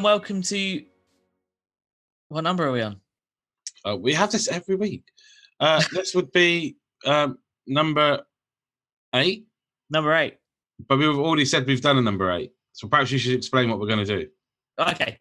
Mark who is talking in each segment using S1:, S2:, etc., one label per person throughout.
S1: And welcome to. What number are we on?
S2: Uh, we have this every week. Uh, this would be um, number eight,
S1: Number eight.
S2: but we've already said we've done a number eight. So perhaps you should explain what we're going to do.
S1: Okay.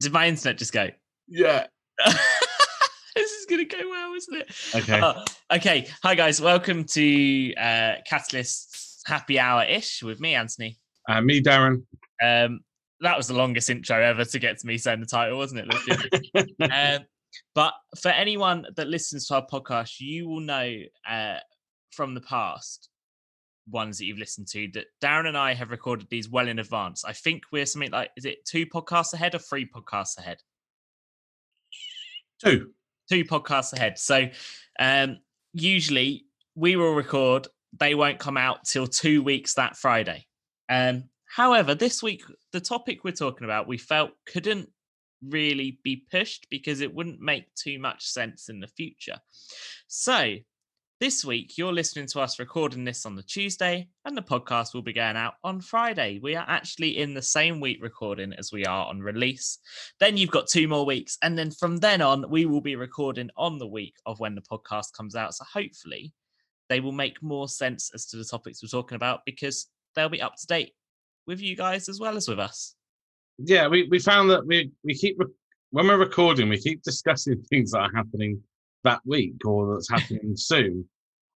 S1: Did my internet just go?
S2: Yeah.
S1: this is going to go well, isn't it?
S2: Okay.
S1: Uh, okay. Hi, guys. Welcome to uh, Catalyst's happy hour ish with me, Anthony.
S2: Uh, me, Darren.
S1: Um, that was the longest intro ever to get to me saying the title, wasn't it? Let's be honest. um, but for anyone that listens to our podcast, you will know uh, from the past ones that you've listened to that Darren and I have recorded these well in advance. I think we're something like is it two podcasts ahead or three podcasts ahead?
S2: Two.
S1: Two podcasts ahead. So um, usually we will record, they won't come out till two weeks that Friday. Um, however, this week the topic we're talking about we felt couldn't really be pushed because it wouldn't make too much sense in the future. So, this week you're listening to us recording this on the Tuesday, and the podcast will be going out on Friday. We are actually in the same week recording as we are on release. Then you've got two more weeks, and then from then on, we will be recording on the week of when the podcast comes out. So, hopefully, they will make more sense as to the topics we're talking about because they'll be up to date with you guys as well as with us.
S2: Yeah, we, we found that we, we keep, re- when we're recording, we keep discussing things that are happening that week or that's happening soon.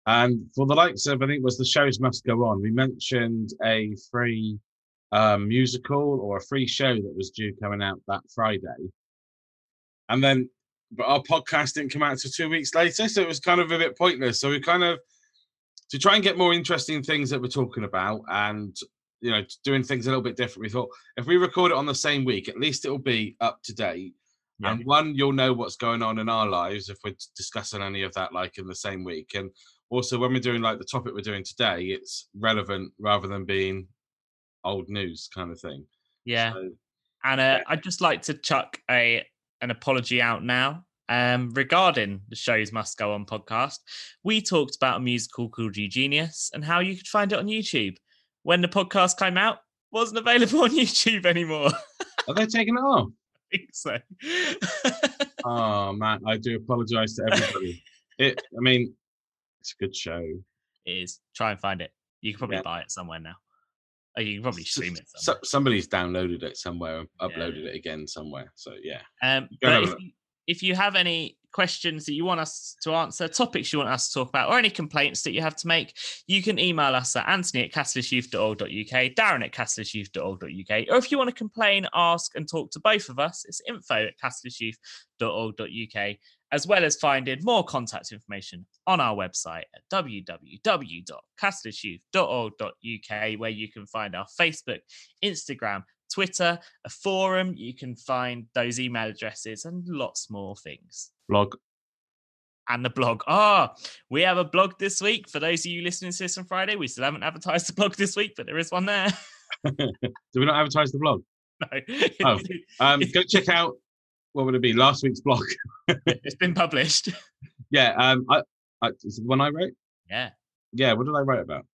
S2: And for the likes of, I think it was the shows must go on, we mentioned a free um, musical or a free show that was due coming out that Friday. And then, but our podcast didn't come out until two weeks later. So it was kind of a bit pointless. So we kind of, to try and get more interesting things that we're talking about and, you know, doing things a little bit different, we thought if we record it on the same week, at least it'll be up to date.
S1: Yeah.
S2: And one, you'll know what's going on in our lives if we're discussing any of that like in the same week. And also when we're doing like the topic we're doing today, it's relevant rather than being old news kind of thing.
S1: Yeah.
S2: So,
S1: And uh, I'd just like to chuck a an apology out now um, regarding the shows must go on podcast. We talked about a musical called Eugenius and how you could find it on YouTube. When the podcast came out, wasn't available on YouTube anymore.
S2: are they taking it off?
S1: I think so.
S2: Oh man, I do apologize to everybody. it, I mean, it's a good show.
S1: it is. Try and find it. You can probably
S2: Yeah.
S1: buy it somewhere now. Oh, you can probably stream it
S2: so- somebody's downloaded it somewhere and
S1: Yeah.
S2: uploaded it again somewhere. So yeah,
S1: Um, but if you, if you have any questions that you want us to answer, topics you want us to talk about, or any complaints that you have to make, you can email us at anthony at catalystyouth.org.uk, darren at catalystyouth.org.uk, or if you want to complain, ask, and talk to both of us, it's info at catalystyouth.org.uk, as well as finding more contact information on our website at www.catalystyouth.org.uk, where you can find our Facebook, Instagram, Twitter, a forum. You can find those email addresses and lots more things.
S2: blog.
S1: And the blog. Ah, we have a blog this week. For those of you listening to this on Friday, we still haven't advertised the blog this week, but there is one there.
S2: Do we not advertise the blog?
S1: no,
S2: Oh. Um, go check out what would it be? Last week's blog.
S1: it's been published.
S2: Yeah. Um, I, I is it the one I wrote.
S1: Yeah,
S2: Yeah. What did I write about?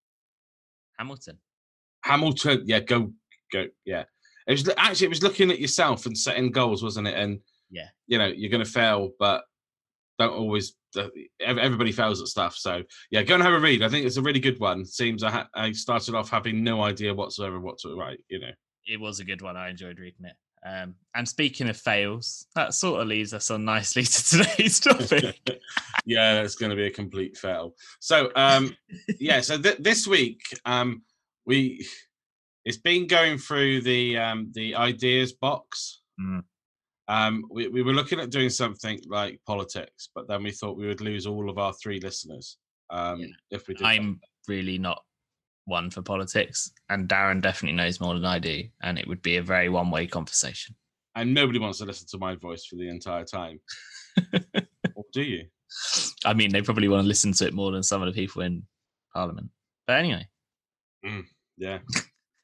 S1: Hamilton.
S2: Hamilton. Yeah. Go. Go. Yeah. It was actually it was looking at yourself and setting goals, wasn't it? And
S1: Yeah.
S2: you know you're going to fail, but don't always. uh, Everybody fails at stuff, so yeah, go and have a read. I think it's a really good one. Seems I, ha- I started off having no idea whatsoever what to write. You know,
S1: It was a good one. I enjoyed reading it. Um, and speaking of fails, that sort of leads us on nicely to today's topic.
S2: yeah, it's going to be a complete fail. So, um, yeah, so th- this week, um, we it's been going through the um, the ideas box.
S1: Mm.
S2: Um, we, we were looking at doing something like politics, but then we thought we would lose all of our three listeners um,
S1: Yeah.
S2: if we did.
S1: I'm really not one for politics, and Darren definitely knows more than I do, and it would be a very one way conversation.
S2: and nobody wants to listen to my voice for the entire time. or do you?
S1: I mean, they probably want to listen to it more than some of the people in Parliament. But anyway,
S2: Yeah.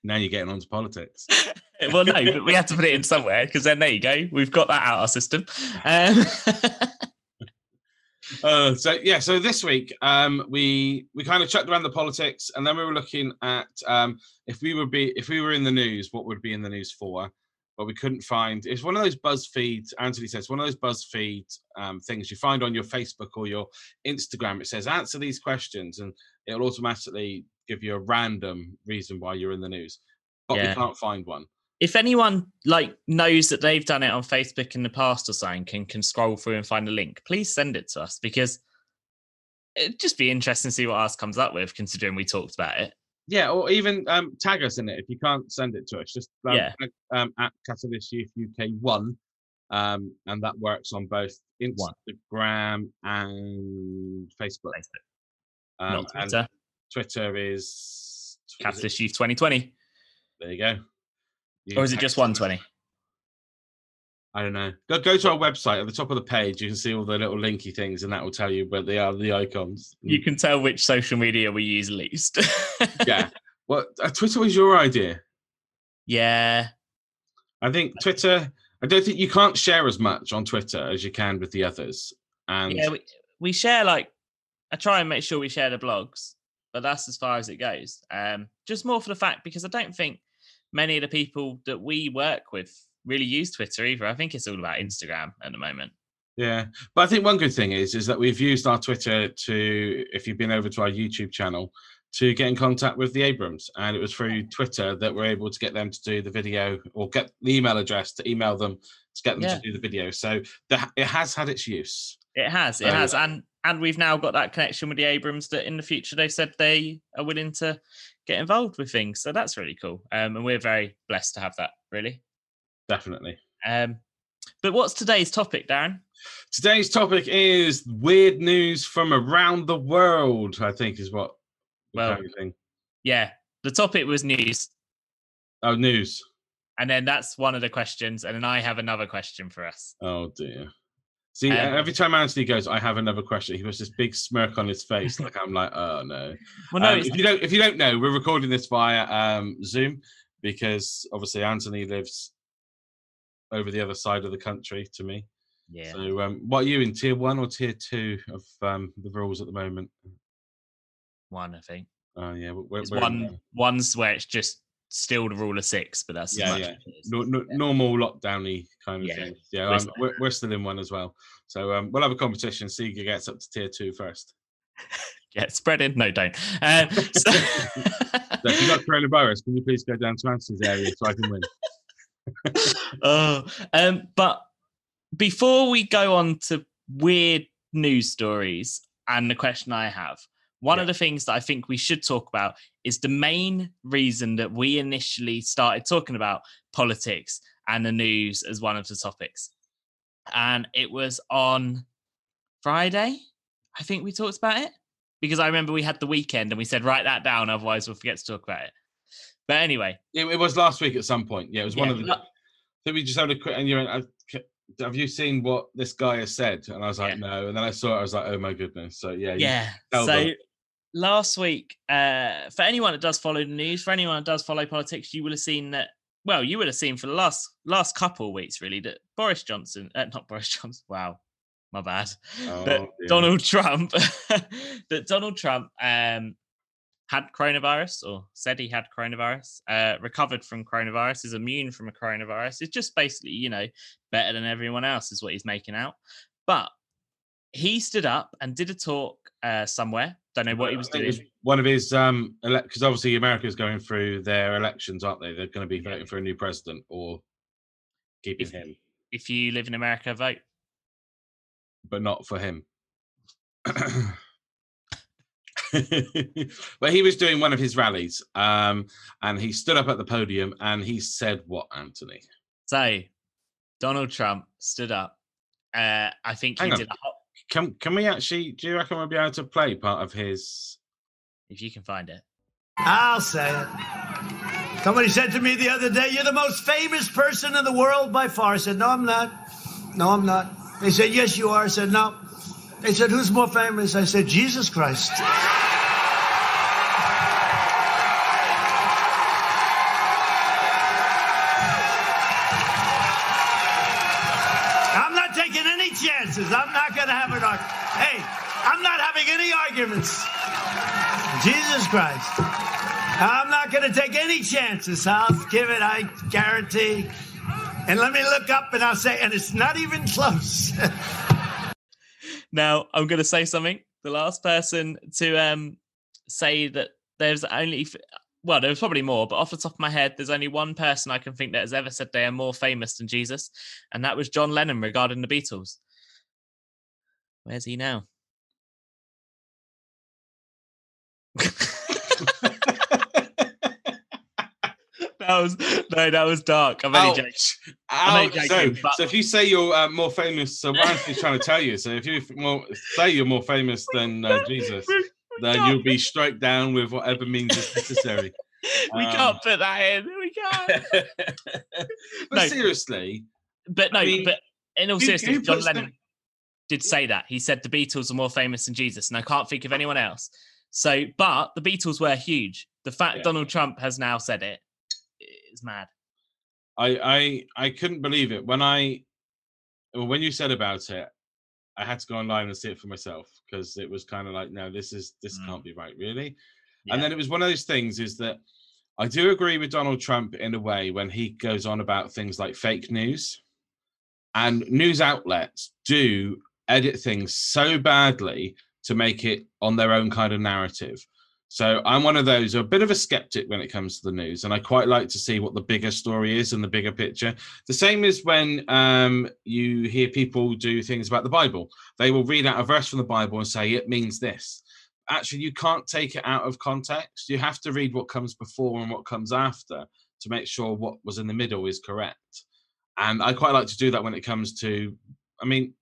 S2: Now you're getting onto politics.
S1: well, no, but we have to put it in somewhere because then there you go. We've got that out of our system. Um,
S2: Uh, so yeah, so this week um, we we kind of chucked around the politics, and then we were looking at um, if we would be if we were in the news, what would be in the news for? But we couldn't find. It's one of those BuzzFeed. Anthony says one of those BuzzFeed um, things you find on your Facebook or your Instagram. It says answer these questions, and it'll automatically give you a random reason why you're in the news. But
S1: Yeah.
S2: we can't find one.
S1: if anyone like knows that they've done it on Facebook in the past or something, can can scroll through and find a link, please send it to us because it'd just be interesting to see what ours comes up with, considering we talked about it.
S2: Yeah, or even um, tag us in it if you can't send it to us. Just um,
S1: Yeah.
S2: tag, um, at Catalyst Youth UK one, um, and that works on both
S1: One.
S2: Instagram and Facebook.
S1: Facebook,
S2: Um,
S1: not
S2: and
S1: Twitter.
S2: Is
S1: Catalyst Youth 2020,
S2: There you go. You
S1: or is it just 120?
S2: I don't know. Go go to our website at the top of the page. You can see all the little linky things, and that will tell you where they are, the icons.
S1: You can tell which social media we use least.
S2: yeah. Well, uh, Twitter was your idea.
S1: yeah,
S2: I think Twitter. I don't think you can't share as much on Twitter as you can with the others. And
S1: yeah. We, we share like I try and make sure we share the blogs, but that's as far as it goes. Um, just more for the fact because I don't think many of the people that we work with really use Twitter either. I think it's all about Instagram at the moment.
S2: Yeah, but I think one good thing is is that we've used our Twitter to, if you've been over to our YouTube channel, to get in contact with the Abrams, and it was through Twitter that we're able to get them to do the video or get the email address to email them to get them
S1: Yeah.
S2: to do the video. So the, it has had its use.
S1: It has, it
S2: So-
S1: has, and and we've now got that connection with the Abrams that in the future they said they are willing to get involved with things. So that's really cool, um, and we're very blessed to have that. Really.
S2: Definitely.
S1: Um, but what's today's topic, Darren?
S2: Today's topic is weird news from around the world. I think is what.
S1: Well-. Yeah, the topic was news,
S2: Oh, news.
S1: and then that's one of the questions, and then I have another question for us.
S2: Oh dear. See,
S1: Um,
S2: every time Anthony goes, I have another question. He puts this big smirk on his face, like I'm like, oh no.
S1: Well, no,
S2: Um, if you don't, if you don't know, we're recording this via um, Zoom because obviously Anthony lives over the other side of the country to me.
S1: yeah,
S2: So, um, what are you in tier one or tier two of um, the rules at the moment?
S1: one I think.
S2: Oh yeah, we're,
S1: It's
S2: we're
S1: one. One's where it's just still the rule of six, but that's
S2: Yeah, yeah.
S1: as it is.
S2: no, no, normal lockdowny kind of
S1: Yeah,
S2: thing. Yeah,
S1: we're
S2: um,
S1: still
S2: we're, we're still in one as well. So um, we'll have a competition. See who gets up to tier two first.
S1: Yeah, spread in. No, don't. Um, so-
S2: if you got coronavirus, can you please go down to Anthony's area so I can win?
S1: oh, um, but before we go on to weird news stories and the question I have, one
S2: Yeah.
S1: of the things that I think we should talk about is the main reason that we initially started talking about politics and the news as one of the topics. And it was on Friday, I think we talked about it because I remember we had the weekend and we said, write that down, otherwise we'll forget to talk about it. But anyway,
S2: It, it was last week at some point. Yeah, it was one
S1: Yeah,
S2: of the.
S1: but-
S2: So we just had a quick, and you're. Have you seen what this guy has said? And I was like,
S1: Yeah.
S2: no. And then I saw it. I was like, oh my goodness. So yeah,
S1: Yeah. So
S2: them.
S1: Last week, uh, for anyone that does follow the news, for anyone that does follow politics, you will have seen that. Well, you would have seen for the last last couple of weeks, really, that Boris Johnson, uh, not Boris Johnson. Wow, my bad. that
S2: Oh, dear.
S1: Donald Trump, that Donald Trump um, had coronavirus or said he had coronavirus, uh, recovered from coronavirus, is immune from a coronavirus. It's just basically, you know, better than everyone else, is what he's making out. But he stood up and did a talk uh, somewhere. Don't know what he was
S2: I think it
S1: doing.
S2: one of his um because obviously America's going through their elections, aren't they? They're going to be voting for a new president or keeping
S1: If-
S2: him,
S1: If you live in America, vote.
S2: but not for him. but he was doing one of his rallies, um, and he stood up at the podium and he said, "What, Anthony?"
S1: So Donald Trump stood up. Uh, I think he
S2: on.
S1: did a
S2: Can can we actually? Do you reckon we'll be able to play part of his?
S1: if you can find it.
S3: I'll say it. Somebody said to me the other day, You're the most famous person in the world by far. I said, No, I'm not. No, I'm not. They said, Yes, you are. I said, No. They said, Who's more famous? I said, Jesus Christ. To have an argument. Hey, I'm not having any arguments. Jesus Christ. I'm not going to take any chances. I'll give it, I guarantee. And let me look up and I'll say, and it's not even close.
S1: now, I'm going to say something. The last person to um, say that there's only well, there's probably more, but off the top of my head, there's only one person I can think that has ever said they are more famous than Jesus, and that was John Lennon regarding the Beatles. Where's he now? that was no, that was dark. I'm only joking.
S2: I'm only joking so, but... so, if you say you're uh, more famous, so what I'm trying to tell you. So if you more, say you're more famous than uh, Jesus, then you'll be struck down with whatever means is necessary.
S1: we um, can't put that in. We can't.
S2: but no, seriously.
S1: But no, I mean, but in all seriousness, John Lennon them... did say that. He said the Beatles are more famous than Jesus, and I can't think of anyone else. So, but the Beatles were huge. The fact yeah. Donald Trump has now said it is mad.
S2: I I I couldn't believe it when I when you said about it. I had to go online and see it for myself because it was kind of like, no, this is this mm. can't be right, really. Yeah. And then it was one of those things is that I do agree with Donald Trump in a way when he goes on about things like fake news. And news outlets do edit things so badly to make it on their own kind of narrative. So I'm one of those, a bit of a skeptic when it comes to the news, and I quite like to see what the bigger story is and the bigger picture. The same is when um, you hear people do things about the Bible. They will read out a verse from the Bible and say it means this. Actually, you can't take it out of context. You have to read what comes before and what comes after to make sure what was in the middle is correct. And I quite like to do that when it comes to, I mean,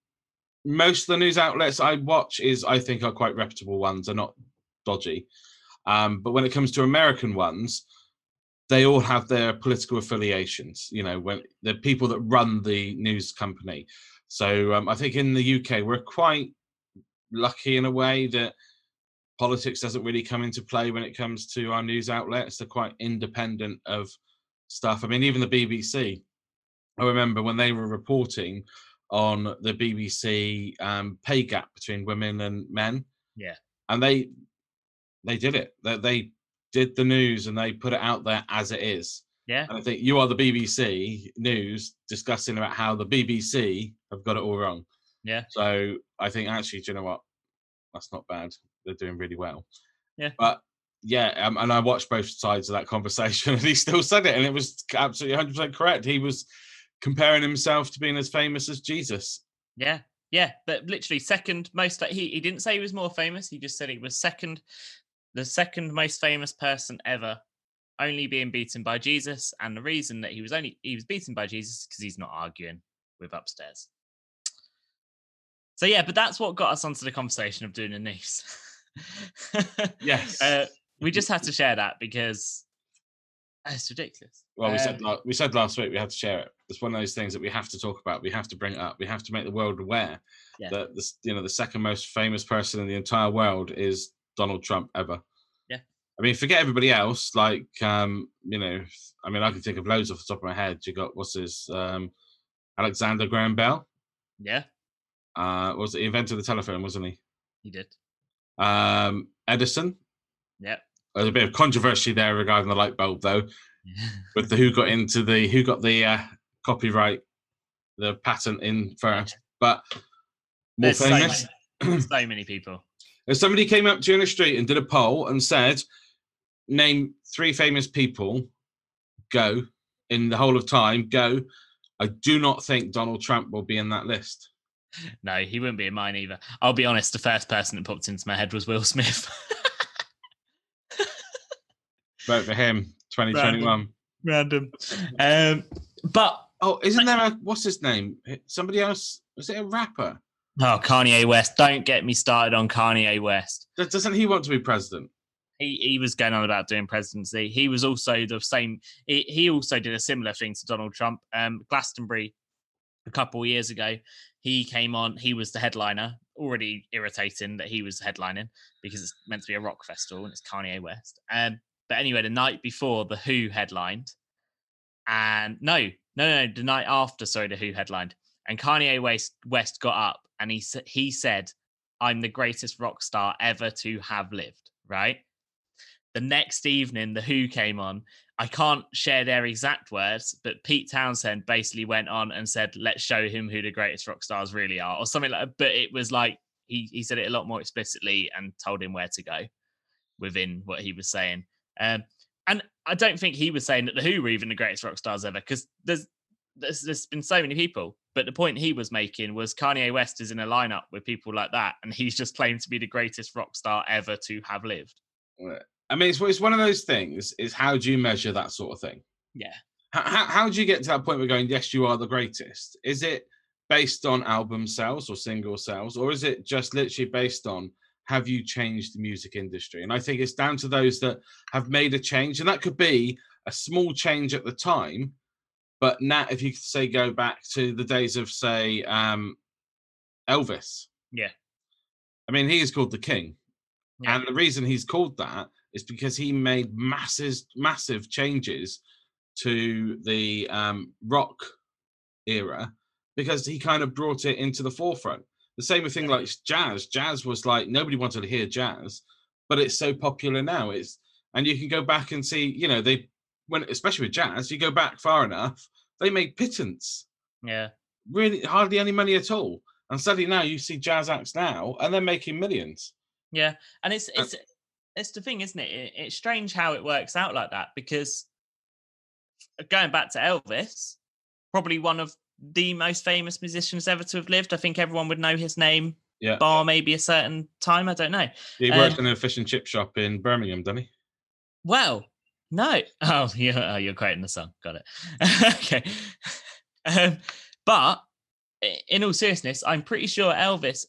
S2: most of the news outlets I watch is I think are quite reputable ones, They're not dodgy. Um, but when it comes to American ones, they all have their political affiliations. You know, when the people that run the news company. So um, I think in the UK we're quite lucky in a way that politics doesn't really come into play when it comes to our news outlets. They're quite independent of stuff. I mean, even the BBC. I remember when they were reporting on the BBC um, pay gap between women and men.
S1: Yeah.
S2: And they they did it. They, they did the news and they put it out there as it is.
S1: Yeah.
S2: And I think you are the BBC news discussing about how the BBC have got it all wrong.
S1: Yeah.
S2: So I think actually, do you know what? That's not bad. They're doing really well.
S1: Yeah.
S2: But yeah, um, and I watched both sides of that conversation, and he still said it, and it was absolutely 100% correct. He was comparing himself to being as famous as Jesus.
S1: Yeah, yeah, but literally second most. He he didn't say he was more famous. He just said he was second the second most famous person ever, only being beaten by Jesus. And the reason that he was only he was beaten by Jesus because he's not arguing with upstairs. So yeah, but that's what got us onto the conversation of doing a news.
S2: yes,
S1: uh, we just had to share that because it's ridiculous.
S2: Well, we um, said we said last week we had to share it. It's one of those things that we have to talk about. We have to bring it up. We have to make the world aware yeah. that this, you know, the second most famous person in the entire world is Donald Trump ever.
S1: Yeah.
S2: I mean, forget everybody else. Like, um, you know, I mean, I can think of loads off the top of my head. You got what's his um, Alexander Graham Bell.
S1: Yeah.
S2: Uh, was he invented the telephone, wasn't he?
S1: He did.
S2: Um, Edison.
S1: Yeah.
S2: There's a bit of controversy there regarding the light bulb, though, yeah. with the who got into the who got the uh, copyright, the patent in first. But more
S1: There's
S2: famous.
S1: So many, so many people.
S2: If somebody came up to you in the street and did a poll and said, name three famous people, go in the whole of time, go. I do not think Donald Trump will be in that list.
S1: No, he wouldn't be in mine either. I'll be honest, the first person that popped into my head was Will Smith.
S2: Vote for him, 2021.
S1: Random. Random. Um, but.
S2: Oh, isn't there a. What's his name? Somebody else. Was it a rapper?
S1: Oh, Kanye West. Don't get me started on Kanye West.
S2: Doesn't he want to be president?
S1: He, he was going on about doing presidency. He was also the same. He, he also did a similar thing to Donald Trump. Um, Glastonbury, a couple of years ago, he came on. He was the headliner. Already irritating that he was headlining because it's meant to be a rock festival and it's Kanye West. Um, but anyway, the night before, the Who headlined, and no, no, no, the night after, sorry, the Who headlined, and Kanye West West got up and he he said, "I'm the greatest rock star ever to have lived." Right. The next evening, the Who came on. I can't share their exact words, but Pete Townshend basically went on and said, "Let's show him who the greatest rock stars really are," or something like. That. But it was like he he said it a lot more explicitly and told him where to go within what he was saying. Um, and I don't think he was saying that the Who were even the greatest rock stars ever, because there's, there's there's been so many people. But the point he was making was Kanye West is in a lineup with people like that, and he's just claimed to be the greatest rock star ever to have lived.
S2: I mean, it's, it's one of those things. Is how do you measure that sort of thing?
S1: Yeah.
S2: How, how, how do you get to that point where going, yes, you are the greatest? Is it based on album sales or single sales, or is it just literally based on have you changed the music industry? And I think it's down to those that have made a change, and that could be a small change at the time, but now if you say go back to the days of say um, Elvis,
S1: Yeah.
S2: I mean he is called the King,
S1: Yeah.
S2: and the reason he's called that is because he made massive, massive changes to the um, rock era because he kind of brought it into the forefront. The same with thing like jazz. Jazz was like nobody wanted to hear jazz, but it's so popular now. It's and you can go back and see, you know, they when especially with jazz, you go back far enough, they made pittance,
S1: Yeah.
S2: really hardly any money at all. And suddenly now you see jazz acts now, and they're making millions.
S1: Yeah, and it's
S2: Uh,
S1: it's it's the thing, isn't it? It's strange how it works out like that because going back to Elvis, probably one of the most famous musicians ever to have lived. I think everyone would know his name,
S2: Yeah,
S1: bar maybe a certain time. I don't know.
S2: he
S1: um,
S2: worked in a fish and chip shop in Birmingham, didn't he?
S1: Well, no. Oh, you're, oh, you're quoting the song. Got it. okay. Um, but in all seriousness, I'm pretty sure Elvis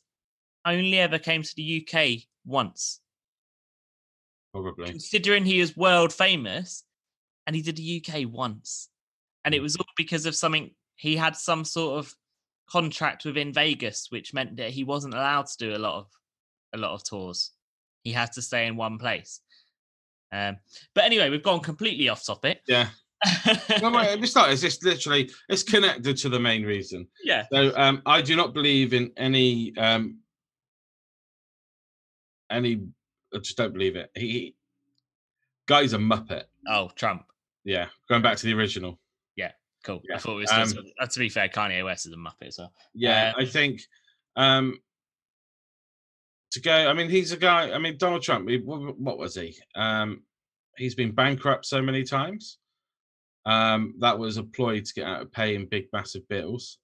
S1: only ever came to the UK once.
S2: Probably.
S1: considering he is world famous and he did the UK once. And it
S2: Mm.
S1: was all because of something he had some sort of contract within Vegas, which meant that he wasn't allowed to do a lot of a lot of tours. He had to stay in one place. Um, but anyway, we've gone completely off topic.
S2: Yeah. No, wait, it's not. It's just literally it's connected to the main reason.
S1: yeah,
S2: So um, I do not believe in any um, any. I just don't believe it. He, he guy's a muppet.
S1: Oh, Trump.
S2: Yeah, going back to the original.
S1: Cool. I thought it was.
S2: um,
S1: uh, to be fair, Kanye West is a muppet so.
S2: Yeah,
S1: Uh,
S2: I think um, to go. I mean, he's a guy. I mean, Donald Trump. He, what, what was he? Um, he's been bankrupt so many times. Um, that was a ploy to get out of paying big, massive bills,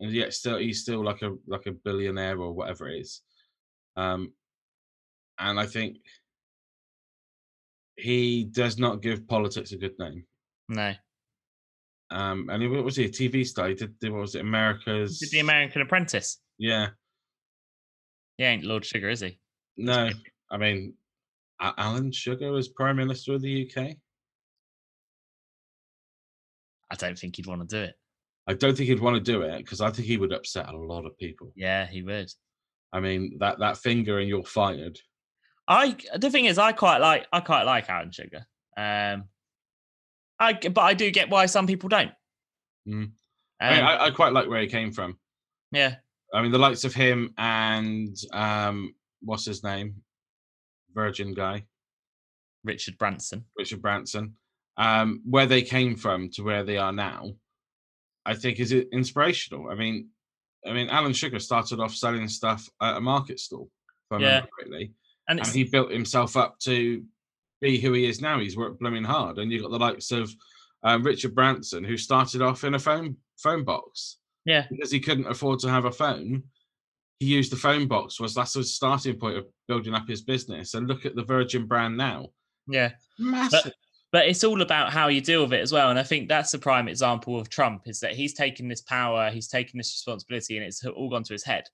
S2: and yet still he's still like a like a billionaire or whatever it is. Um, and I think he does not give politics a good name.
S1: No,
S2: Um, and he, what was he a TV star? He did, did what was it? America's.
S1: did the American Apprentice.
S2: Yeah.
S1: He ain't Lord Sugar, is he?
S2: No, I mean, Alan Sugar was Prime Minister of the UK.
S1: I don't think he'd want to do it.
S2: I don't think he'd want to do it because I think he would upset a lot of people.
S1: Yeah, he would.
S2: I mean, that that finger and you're fired.
S1: I the thing is, I quite like I quite like Alan Sugar. Um, I but I do get why some people don't.
S2: Mm.
S1: Um,
S2: I, mean, I, I quite like where he came from.
S1: yeah,
S2: I mean, the likes of him and um, what's his name, Virgin guy,
S1: Richard Branson.
S2: Richard Branson, um, where they came from to where they are now, I think is inspirational. I mean, I mean, Alan Sugar started off selling stuff at a market stall, if I
S1: Yeah.
S2: remember correctly.
S1: And
S2: and he built himself up to be who he is now. He's worked blooming hard, and you've got the likes of um, Richard Branson, who started off in a phone phone box
S1: yeah,
S2: because he couldn't afford to have a phone. He used the phone box was that's his starting point of building up his business. And look at the Virgin brand now,
S1: yeah.
S2: massive.
S1: But it's all about how you deal with it as well. And I think that's a prime example of Trump is that he's taken this power, he's taken this responsibility, and it's all gone to his head.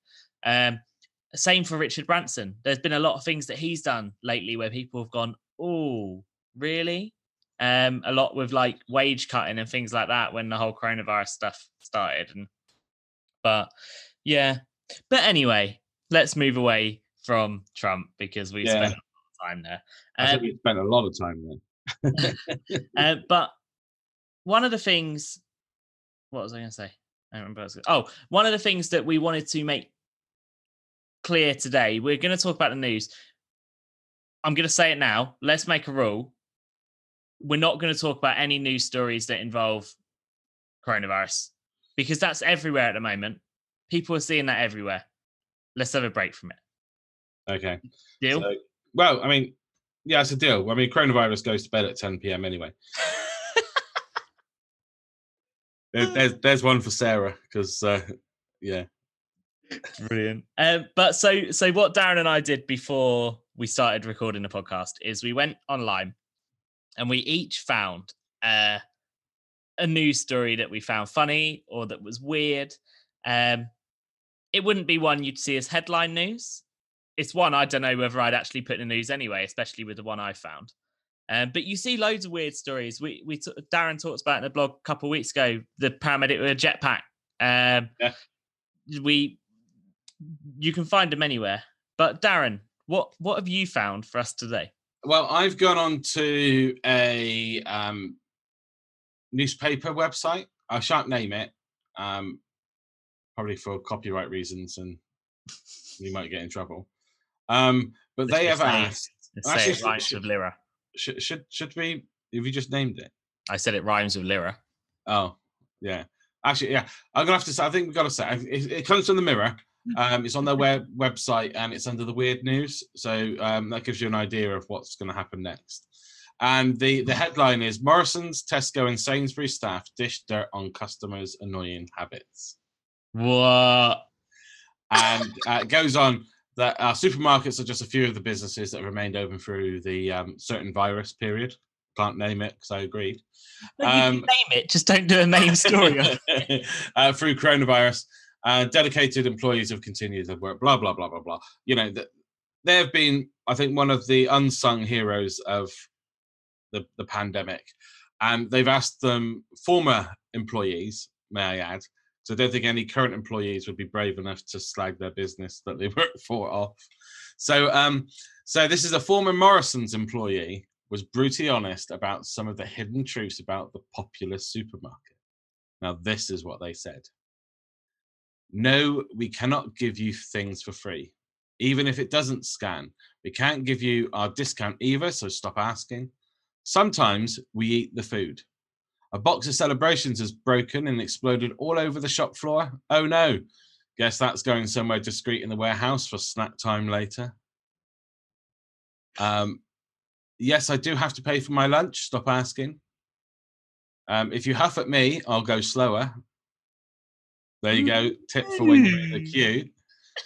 S1: Um, same for Richard Branson. There's been a lot of things that he's done lately where people have gone, "Oh, really?" Um, a lot with like wage cutting and things like that when the whole coronavirus stuff started. And but yeah, but anyway, let's move away from Trump because we
S2: Yeah.
S1: spent a lot of time there.
S2: I
S1: Um,
S2: think we spent a lot of time there.
S1: uh, but one of the things, what was I going to say? I don't remember. I Oh, one of the things that we wanted to make clear today, we're going to talk about the news. I'm going to say it now. Let's make a rule. We're not going to talk about any news stories that involve coronavirus because that's everywhere at the moment. People are seeing that everywhere. Let's have a break from it.
S2: Okay.
S1: Deal?
S2: So, well, I mean, yeah, it's a deal. I mean, coronavirus goes to bed at 10 p.m. anyway. There's there's one for Sarah because uh, yeah,
S1: Brilliant. Um, but so so what Darren and I did before we started recording the podcast is we went online and we each found uh, a news story that we found funny or that was weird. Um, it wouldn't be one you'd see as headline news. It's one I don't know whether I'd actually put in the news anyway, especially with the one I found. Um, but you see loads of weird stories. We we t- Darren talked about in the blog a couple of weeks ago the paramedic with a jetpack. Um,
S2: Yeah.
S1: We you can find them anywhere. But Darren, what what have you found for us today?
S2: Well, I've gone on to a um, newspaper website. I shan't name it, um, probably for copyright reasons, and we might get in trouble. Um, but
S1: Let's
S2: they have
S1: say-
S2: asked. Actually,
S1: say it rhymes
S2: should-
S1: with Lyra.
S2: Should, should should we? Have you just named it?
S1: I said it rhymes with Lyra.
S2: Oh, yeah. Actually, yeah. I'm gonna have to say. I think we've got to say it, it comes from the Mirror. Um, it's on their web website and it's under the weird news. So um, that gives you an idea of what's going to happen next. And the the headline is Morrison's, Tesco, and Sainsbury's staff dish dirt on customers' annoying habits.
S1: What?
S2: And uh, it goes on that uh, supermarkets are just a few of the businesses that have remained open through the um, certain virus period. Can't name it because I agreed.
S1: No, you can
S2: Um,
S1: name it, just don't do a main story.
S2: uh, through coronavirus. Uh, dedicated employees have continued their work. Blah blah blah blah blah. You know, th- they have been, I think, one of the unsung heroes of the the pandemic, and they've asked them former employees, may I add. So I don't think any current employees would be brave enough to slag their business that they work for off. So, um, so this is a former Morrison's employee was brutally honest about some of the hidden truths about the popular supermarket. Now, this is what they said. No, we cannot give you things for free, even if it doesn't scan. We can't give you our discount either, so stop asking. Sometimes we eat the food. A box of celebrations has broken and exploded all over the shop floor. Oh no, guess that's going somewhere discreet in the warehouse for snack time later. Um, yes, I do have to pay for my lunch. Stop asking. Um, if you huff at me, I'll go slower. There you go. Tip for when you're in the queue.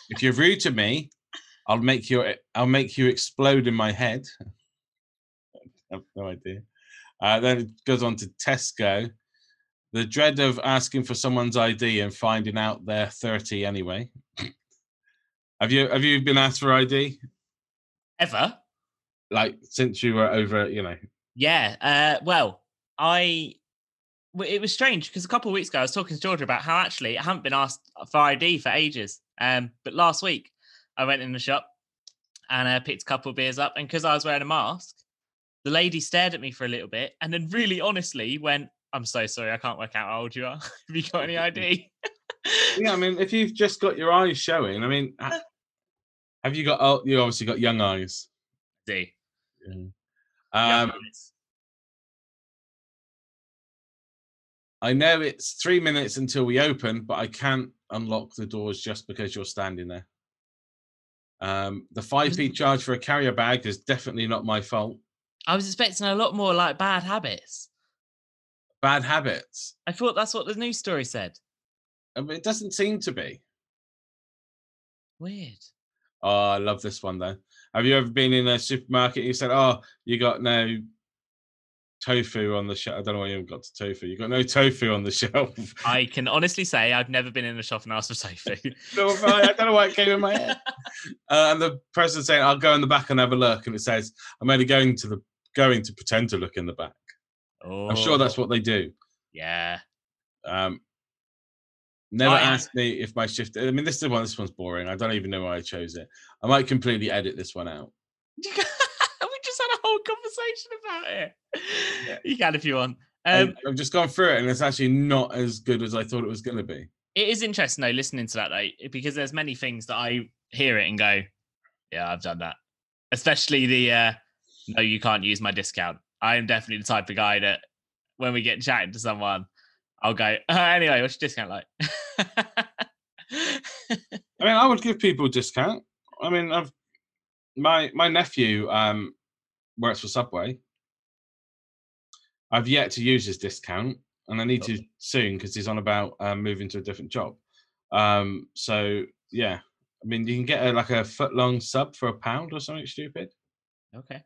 S2: If you're rude to me, I'll make you. I'll make you explode in my head. I have no idea. Uh, then it goes on to Tesco. The dread of asking for someone's ID and finding out they're 30 anyway. have you have you been asked for ID?
S1: Ever?
S2: Like since you were over, you know.
S1: Yeah. Uh, well, I. It was strange because a couple of weeks ago I was talking to Georgia about how actually I haven't been asked for ID for ages. Um, but last week I went in the shop and I picked a couple of beers up, and because I was wearing a mask, the lady stared at me for a little bit and then really honestly went, "I'm so sorry, I can't work out how old you are. Have you got any ID?"
S2: Yeah, I mean, if you've just got your eyes showing, I mean, have you got? Oh, you obviously got young eyes.
S1: D.
S2: Yeah.
S1: Young
S2: Um,
S1: eyes.
S2: I know it's three minutes until we open, but I can't unlock the doors just because you're standing there. Um, the 5p charge for a carrier bag is definitely not my fault.
S1: I was expecting a lot more like bad habits.
S2: Bad habits.
S1: I thought that's what the news story said.
S2: I mean, it doesn't seem to be.
S1: Weird.
S2: Oh, I love this one though. Have you ever been in a supermarket and you said, Oh, you got no tofu on the shelf? I don't know why you haven't got to tofu. You got no tofu on the shelf.
S1: I can honestly say I've never been in a shop and asked for tofu.
S2: No, I don't know why it came in my head. Uh, and the person saying, "I'll go in the back and have a look," and it says, "I'm only going to the going to pretend to look in the back."
S1: oh,
S2: I'm sure that's what they do.
S1: Yeah.
S2: Um, never
S1: I-
S2: ask me if my shift. I mean, this is one. This one's boring. I don't even know why I chose it. I might completely edit this one out.
S1: we just had a whole conversation about it. You can if you want. Um,
S2: I've just gone through it, and it's actually not as good as I thought it was going to be.
S1: it is interesting though listening to that though because there's many things that I hear it and go, yeah, I've done that. Especially the uh, no, you can't use my discount. I am definitely the type of guy that when we get chatting to someone, I'll go, uh, anyway, what's your discount like?
S2: I mean, I would give people a discount. I mean, I've my my nephew um works for Subway. I've yet to use his discount, and I need to soon because he's on about um, moving to a different job. Um, so yeah, I mean, you can get a, like a foot long sub for a pound or something stupid.
S1: okay.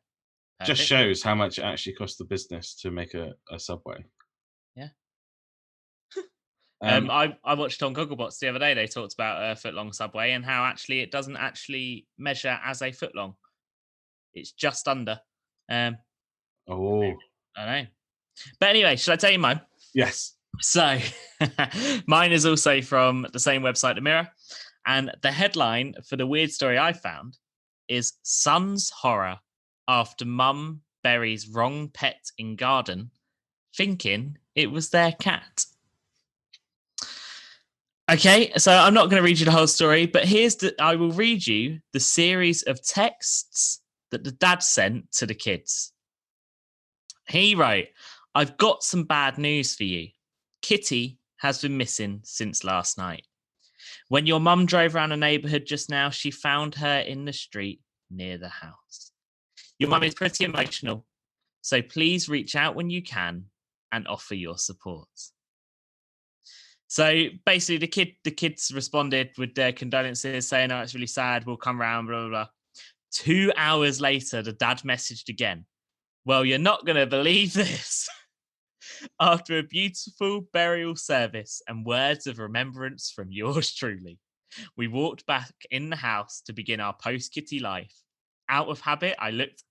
S2: Just shows how much it actually costs the business to make a, a Subway.
S1: Yeah.
S2: Um,
S1: Um, I, I watched on Gogglebox the other day. They talked about a foot long subway and how actually it doesn't actually measure as a foot long. It's just under. Um,
S2: oh
S1: I know. But anyway, should I tell you mine?
S2: yes.
S1: So mine is also from the same website, The Mirror. And the headline for the weird story I found is Son's Horror after mum buries wrong pet in garden, thinking it was their cat. Okay, so I'm not going to read you the whole story, but here's the I will read you the series of texts that the dad sent to the kids. He wrote, I've got some bad news for you. Kitty has been missing since last night. When your mum drove around the neighborhood just now, she found her in the street near the house. Your mum is pretty emotional, so please reach out when you can and offer your support. So basically, the kid, the kids responded with their condolences, saying, "Oh, it's really sad. We'll come round." Blah blah blah. Two hours later, the dad messaged again. Well, you're not going to believe this. After a beautiful burial service and words of remembrance from yours truly, we walked back in the house to begin our post kitty life. Out of habit, I looked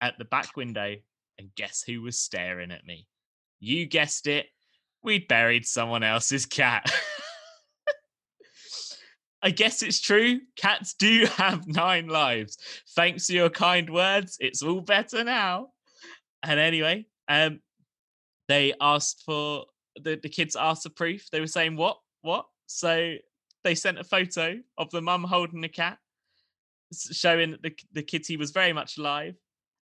S1: at the back window and guess who was staring at me? You guessed it. We'd buried someone else's cat. I guess it's true. Cats do have nine lives. Thanks to your kind words, it's all better now. And anyway, um, they asked for the, the kids asked for proof. They were saying, What? What? So they sent a photo of the mum holding the cat, showing that the, the kitty was very much alive.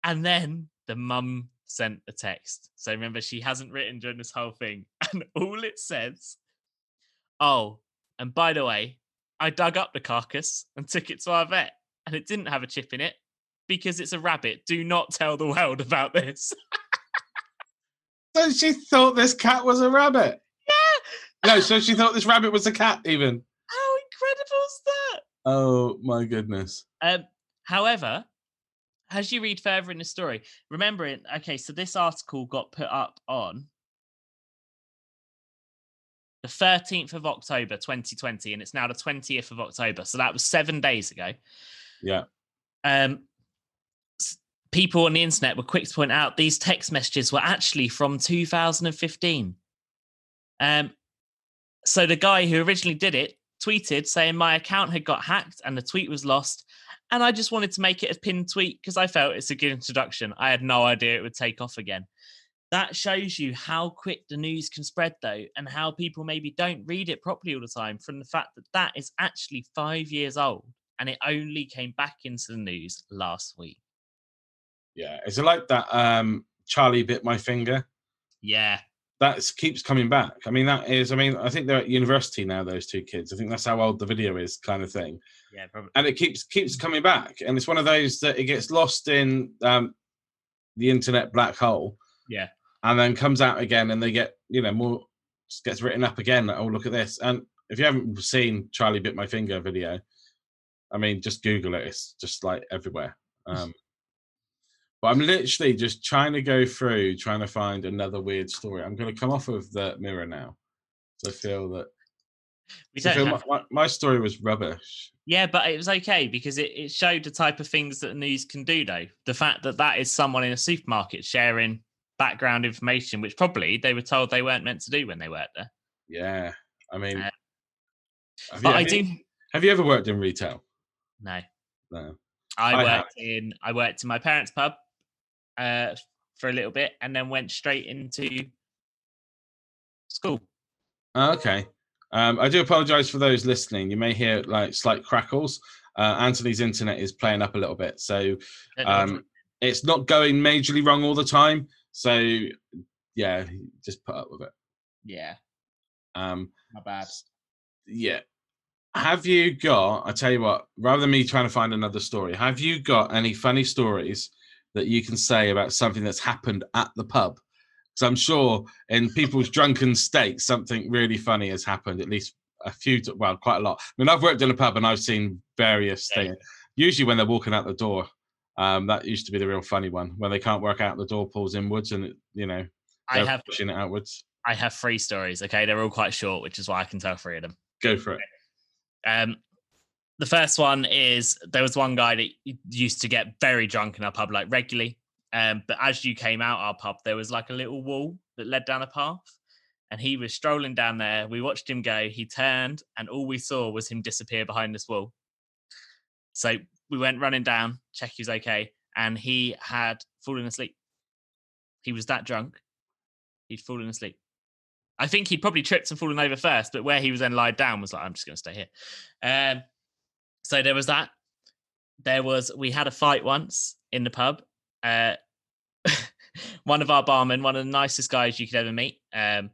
S1: And then the mum sent a text. So remember, she hasn't written during this whole thing. And all it says, Oh, and by the way, I dug up the carcass and took it to our vet, and it didn't have a chip in it because it's a rabbit. Do not tell the world about this.
S2: So she thought this cat was a rabbit.
S1: yeah.
S2: No, so she thought this rabbit was a cat, even.
S1: How incredible is that?
S2: Oh my goodness.
S1: Um, however, as you read further in the story, remember it. Okay, so this article got put up on the 13th of October 2020, and it's now the 20th of October. So that was seven days ago.
S2: Yeah.
S1: Um, people on the internet were quick to point out these text messages were actually from 2015. Um, so the guy who originally did it tweeted saying my account had got hacked and the tweet was lost. And I just wanted to make it a pinned tweet because I felt it's a good introduction. I had no idea it would take off again. That shows you how quick the news can spread, though, and how people maybe don't read it properly all the time from the fact that that is actually five years old and it only came back into the news last week.
S2: Yeah. Is it like that um Charlie bit my finger?
S1: Yeah.
S2: That keeps coming back. I mean, that is, I mean, I think they're at university now, those two kids. I think that's how old the video is, kind of thing.
S1: Yeah, probably.
S2: and it keeps keeps coming back and it's one of those that it gets lost in um the internet black hole
S1: Yeah.
S2: And then comes out again and they get you know more gets written up again like, oh look at this. And if you haven't seen charlie bit my finger video i mean just google it it's just like everywhere. Um but i'm literally just trying to go through trying to find another weird story. I'm going to come off of the mirror now so i feel that
S1: We
S2: so
S1: don't
S2: feel
S1: have-
S2: my, my, my story was rubbish.
S1: Yeah, but it was okay because it, it showed the type of things that the news can do, though. The fact that that is someone in a supermarket sharing background information, which probably they were told they weren't meant to do when they worked there.
S2: yeah i mean
S1: Uh,
S2: have
S1: But
S2: you-
S1: I do.
S2: Have you ever worked in retail?
S1: No,
S2: No.
S1: I,
S2: I
S1: worked in I worked in my parents' pub uh, for a little bit, and then went straight into school.
S2: Oh, okay. Um, I do apologise for those listening. You may hear like slight crackles. Uh, Anthony's internet is playing up a little bit, so um, it's not going majorly wrong all the time. So yeah, just put up with it.
S1: yeah,
S2: Um,
S1: my bad.
S2: yeah. Have you got? I tell you what. Rather than me trying to find another story, have you got any funny stories that you can say about something that's happened at the pub? Because I'm sure in people's drunken state, something really funny has happened. At least a few. Well, quite a lot. I mean, I've worked in a pub and I've seen various
S1: Yeah.
S2: things. Usually, when they're walking out the door, um, that used to be the real funny one. When they can't work out the door pulls inwards, and it, you know
S1: I have
S2: pushing it outwards.
S1: I have three stories. Okay, they're all quite short, which is why I can tell three of them.
S2: Go for it.
S1: Um, the first one is there was one guy that used to get very drunk in our pub, like regularly. Um, but as you came out our pub, there was like a little wall that led down a path, and he was strolling down there. We watched him go. He turned, and all we saw was him disappear behind this wall. So we went running down, check he was okay, and he had fallen asleep. He was that drunk, he'd fallen asleep. I think he'd probably tripped and fallen over first, but where he was then lied down was like, I'm just going to stay here. Um, so there was that. There was we had a fight once in the pub. Uh, one of our barmen, one of the nicest guys you could ever meet, um,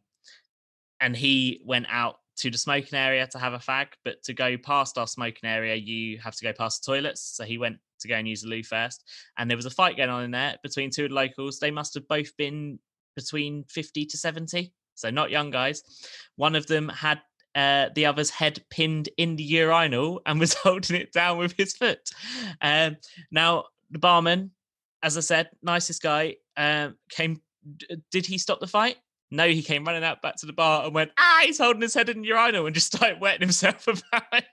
S1: and he went out to the smoking area to have a fag. But to go past our smoking area, you have to go past the toilets. So he went to go and use the loo first, and there was a fight going on in there between two locals. They must have both been between fifty to seventy, so not young guys. One of them had uh, the other's head pinned in the urinal and was holding it down with his foot. Um, now, the barman, as I said, nicest guy, um, came. d- Did he stop the fight? No, he came running out back to the bar and went, ah, he's holding his head in the urinal and just started wetting himself about it.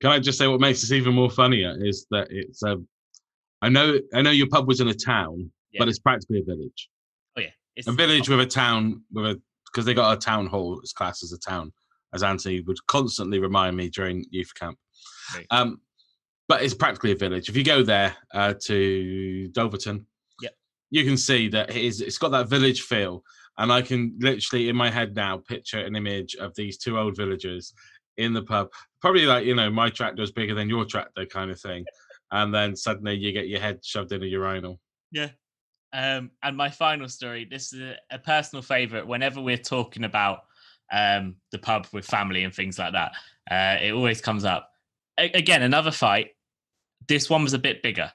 S2: Can I just say what makes this even more funnier is that it's um I know I know your pub was in a town, but it's practically a village.
S1: Oh, yeah. It's,
S2: A village with a town with a because they got a town hall as class as a town, as Anthony would constantly remind me during youth camp.
S1: Right.
S2: Um, but it's practically a village. If you go there uh, to Doverton. You can see that it is, it's got that village feel. And I can literally in my head now picture an image of these two old villagers in the pub, probably like you know my tractor is bigger than your tractor kind of thing, and then suddenly you get your head shoved in a urinal.
S1: Yeah. Um, and my final story. This is a, a personal favorite. Whenever we're talking about um, the pub with family and things like that, uh, it always comes up. A- again, another fight. This one was a bit bigger.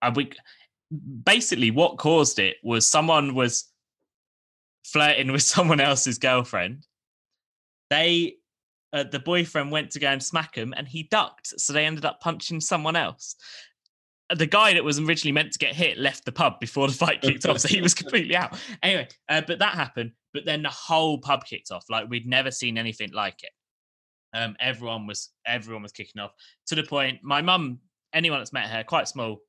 S1: I we, basically what caused it was someone was flirting with someone else's girlfriend. They, uh, the boyfriend went to go and smack him, and he ducked, so they ended up punching someone else the guy that was originally meant to get hit left the pub before the fight kicked off, so he was completely out. Anyway, uh, but that happened. But then the whole pub kicked off. Like we'd never seen anything like it. Um, everyone was everyone was kicking off to the point. My mum, anyone that's met her, quite small,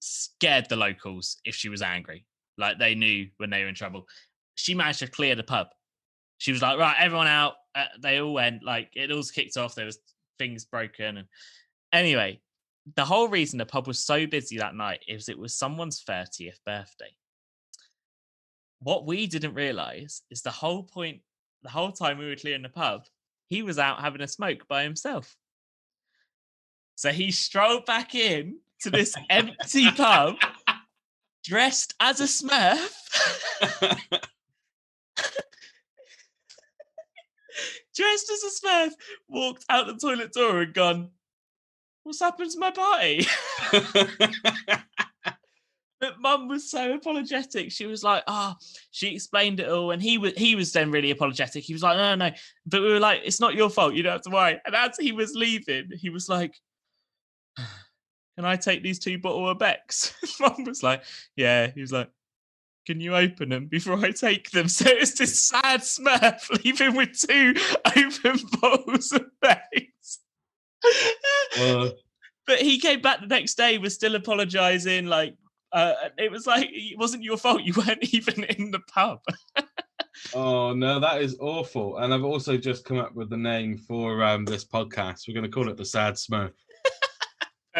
S1: scared the locals if she was angry. Like they knew when they were in trouble. She managed to clear the pub. She was like, right, everyone out. Uh, they all went. Like it all kicked off. There was things broken and anyway the whole reason the pub was so busy that night is it was someone's 30th birthday. What we didn't realize is the whole point, the whole time we were clearing the pub, he was out having a smoke by himself. So he strolled back in to this empty pub, dressed as a smurf, dressed as a smurf, walked out the toilet door and gone, What's happened to my party? But mum was so apologetic. She was like, "Ah," she explained it all, and he was he was then really apologetic. He was like, "No, no," no." but we were like, "It's not your fault. You don't have to worry." And as he was leaving, he was like, "Can I take these two bottle of Becks?" mum was like, "Yeah." He was like, "Can you open them before I take them?" So it's this sad Smurf leaving with two open bottles of Becks.
S2: Uh,
S1: but he came back the next day was still apologizing like uh, it was like it wasn't your fault you weren't even in the pub
S2: oh no, that is awful. And I've also just come up with the name for um, this podcast. We're going to call it the Sad Smurf.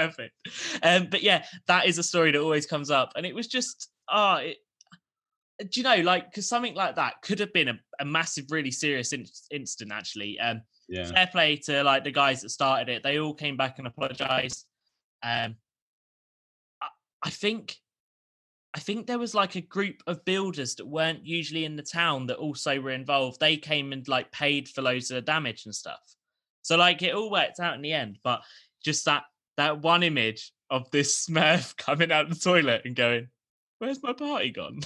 S1: Perfect um but yeah that is a story that always comes up and it was just ah it do you know, like, because something like that could have been a, a massive, really serious in- incident, actually. Um,
S2: Yeah.
S1: fair play to like the guys that started it. They all came back and apologized. Um, I, I think, I think there was like a group of builders that weren't usually in the town that also were involved. They came and like paid for loads of the damage and stuff. So like it all worked out in the end. But just that that one image of this Smurf coming out of the toilet and going, "Where's my party gone?"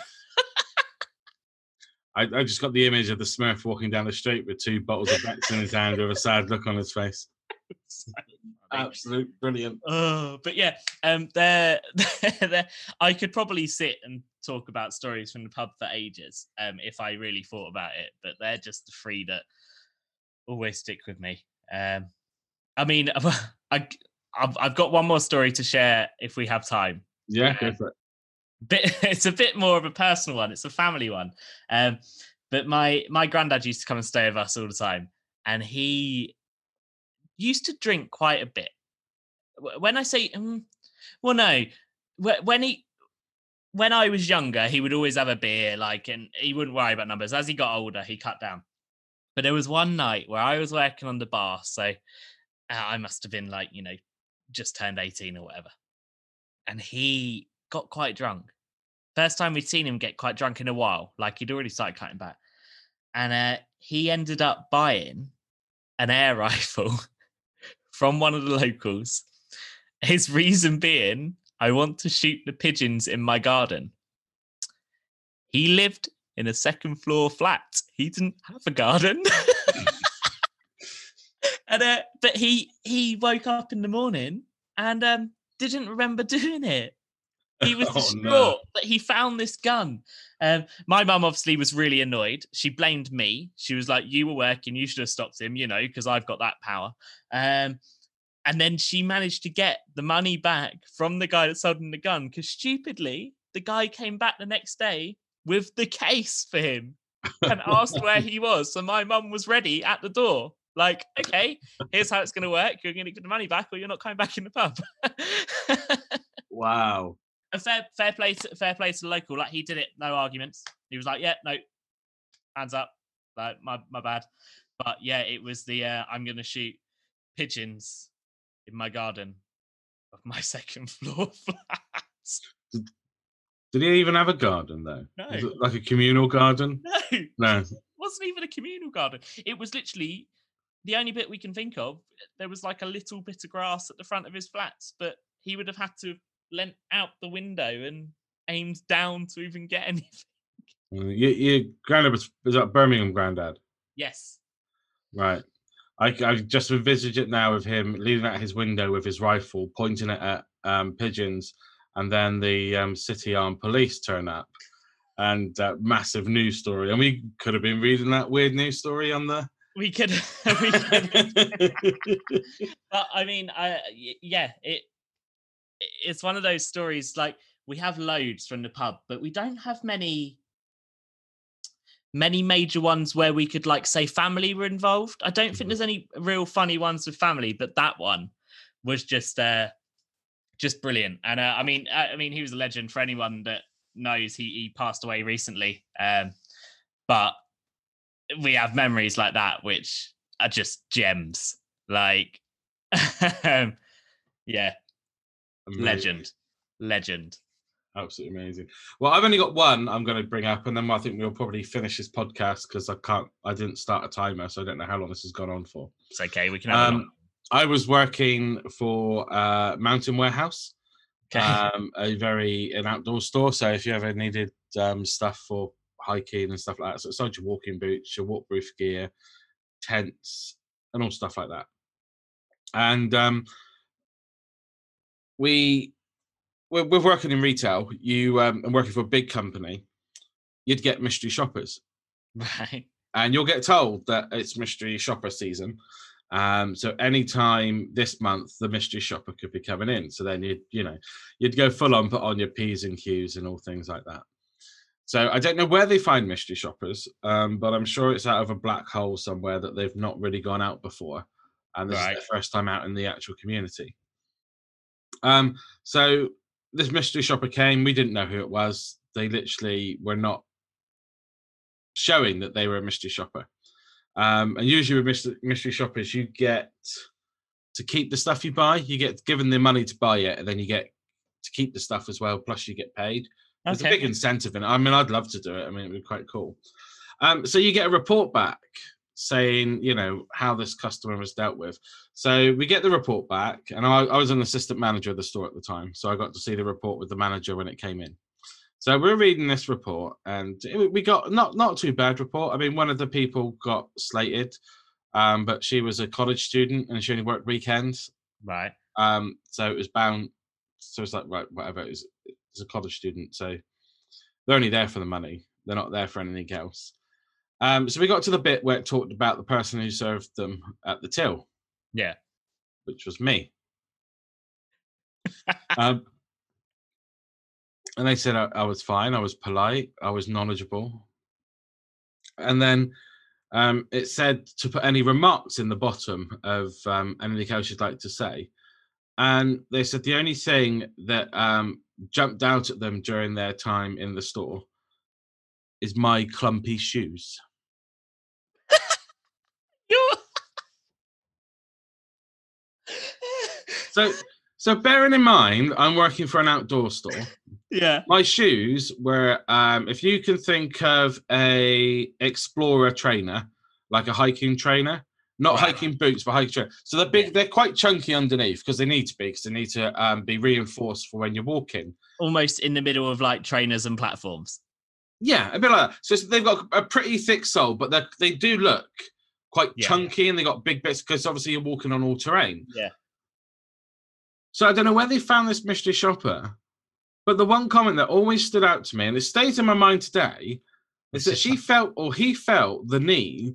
S2: I, I just got the image of the Smurf walking down the street with two bottles of Becks in his hand with a sad look on his face.
S1: So.
S2: Absolute brilliant.
S1: Oh, but yeah, um, there, there, I could probably sit and talk about stories from the pub for ages, um, if I really thought about it. But they're just the three that always stick with me. Um, I mean, I, I've, I've got one more story to share if we have time.
S2: Yeah, go for it.
S1: Bit, it's a bit more of a personal one. It's a family one. Um, but my my granddad used to come and stay with us all the time, and he used to drink quite a bit. When I say, um, well, no, when he when I was younger, he would always have a beer, like, and he wouldn't worry about numbers. As he got older, he cut down. But there was one night where I was working on the bar, so uh, I must have been like, you know, just turned eighteen or whatever, and he got quite drunk. First time we'd seen him get quite drunk in a while, like he'd already started cutting back, and uh, he ended up buying an air rifle from one of the locals. His reason being, I want to shoot the pigeons in my garden. He lived in a second floor flat. He didn't have a garden. and uh, but he he woke up in the morning and um didn't remember doing it. He was
S2: Oh,
S1: distraught
S2: no.
S1: that he found this gun. Um, my mum obviously was really annoyed. She blamed me. She was like, "You were working. You should have stopped him. You know, because I've got that power." Um, and then she managed to get the money back from the guy that sold him the gun because stupidly the guy came back the next day with the case for him and asked where he was. So my mum was ready at the door. Like, okay, here's how it's going to work. You're going to get the money back, or you're not coming back in the pub.
S2: Wow.
S1: and fair, fair play, to, fair play to the local. Like he did it, no arguments. He was like, yeah, no, hands up, like my my bad. But yeah, it was the uh, I'm going to shoot pigeons in my garden of my second floor flat.
S2: Did he even have a garden though?
S1: No.
S2: Like a communal garden?
S1: No,
S2: No.
S1: wasn't even a communal garden. It was literally the only bit we can think of. There was like a little bit of grass at the front of his flats, but he would have had to have leant out the window and aimed down to even get anything.
S2: Uh, Your, your granddad was, was that Birmingham granddad?
S1: Yes.
S2: Right. I, I just envisage it now of him leaning out his window with his rifle, pointing it at um, pigeons, and then the um, city armed police turn up, and uh, massive news story. And we could have been reading that weird news story on the.
S1: We could, we could but I mean, I yeah, it it's one of those stories. Like we have loads from the pub, but we don't have many many major ones where we could like say family were involved. I don't think
S2: Mhm.
S1: there's any real funny ones with family, but that one was just uh just brilliant. And uh, I mean, I, I mean, he was a legend for anyone that knows. He he passed away recently, um, but we have memories like that which are just gems. Like, um, yeah,
S2: Amazing.
S1: legend, legend.
S2: Absolutely amazing. Well, I've only got one I'm going to bring up, and then I think we'll probably finish this podcast because I can't. I didn't start a timer, so I don't know how long this has gone on for.
S1: It's okay. We can have
S2: Um, I was working for uh, Mountain Warehouse,
S1: okay.
S2: um, a very an outdoor store. So if you ever needed um, stuff for hiking and stuff like that, so it's like your walking boots, your waterproof gear, tents, and all stuff like that. And um, we we're, we're working in retail. You um, and working for a big company, you'd get mystery shoppers
S1: right.
S2: and you'll get told that it's mystery shopper season. Um, so anytime this month, the mystery shopper could be coming in. So then you'd, you know, you'd go full on, put on your P's and Q's and all things like that. So I don't know where they find mystery shoppers, um, but I'm sure it's out of a black hole somewhere that they've not really gone out before, and this
S1: Right.
S2: is their first time out in the actual community. Um, so this mystery shopper came. We didn't know who it was. They literally were not showing that they were a mystery shopper. Um, and usually with mystery, mystery shoppers, you get to keep the stuff you buy. You get given the money to buy it, and then you get to keep the stuff as well. Plus, you get paid. There's a big incentive in it. I mean, I'd love to do it. I mean, it'd be quite cool. Um, so you get a report back saying, you know, how this customer was dealt with. So we get the report back, and I, I was an assistant manager of the store at the time, so I got to see the report with the manager when it came in. So we're reading this report, and it- we got not not too bad report. I mean, one of the people got slated, um, but she was a college student and she only worked weekends.
S1: Right.
S2: Um, so it was bound. So it's like right, whatever. It was, it's a college student, so they're only there for the money. They're not there for anything else. Um, so we got to the bit where it talked about the person who served them at the till,
S1: Yeah.
S2: which was me. um, and they said I, I was fine. I was polite. I was knowledgeable. And then um, it said to put any remarks in the bottom of um, anything else you'd like to say. And they said the only thing that um, jumped out at them during their time in the store is my clumpy shoes. So, so bearing in mind, I'm working for an outdoor store.
S1: yeah.
S2: My shoes were, um, if you can think of a explorer trainer, like a hiking trainer, not hiking boots, but hiking trainer. So they're big, they're quite chunky underneath because they need to be, because they need to um, be reinforced for when you're walking.
S1: Almost in the middle of like trainers and platforms.
S2: Yeah, a bit like that. So they've got a pretty thick sole, but they they do look quite
S1: Yeah.
S2: chunky and they got big bits because obviously you're walking on all terrain.
S1: Yeah.
S2: So I don't know where they found this mystery shopper, but the one comment that always stood out to me, and it stays in my mind today, is that she felt or he felt the need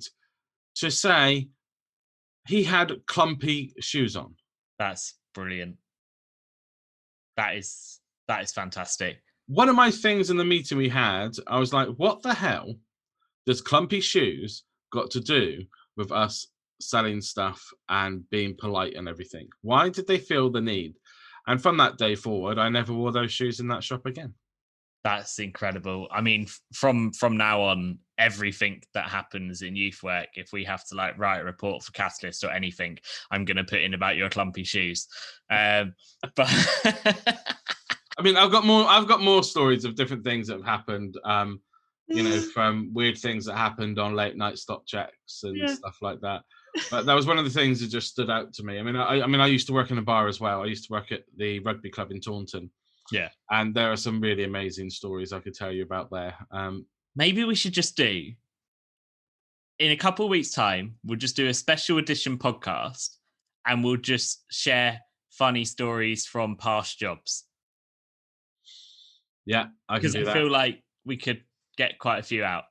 S2: to say he had clumpy shoes on.
S1: That's brilliant. That is that is fantastic.
S2: One of my things in the meeting we had, I was like, what the hell does clumpy shoes got to do with us selling stuff and being polite and everything? Why did they feel the need? And from that day forward, I never wore those shoes in that shop again.
S1: That's incredible. I mean, from from now on, everything that happens in youth work, if we have to like write a report for Catalyst or anything, I'm going to put in about your clumpy shoes. Um, but
S2: I mean, I've got more. I've got more stories of different things that have happened. Um, you know, from weird things that happened on late night stop checks and
S1: Yeah.
S2: stuff like that. But that was one of the things that just stood out to me. I mean, I, I mean, I used to work in a bar as well. I used to work at the rugby club in Taunton.
S1: Yeah.
S2: and there are some really amazing stories I could tell you about there. Um,
S1: maybe we should just do in a couple of weeks' time, we'll just do a special edition podcast and we'll just share funny stories from past jobs.
S2: yeah, I can
S1: Because I
S2: that
S1: feel like we could get quite a few out.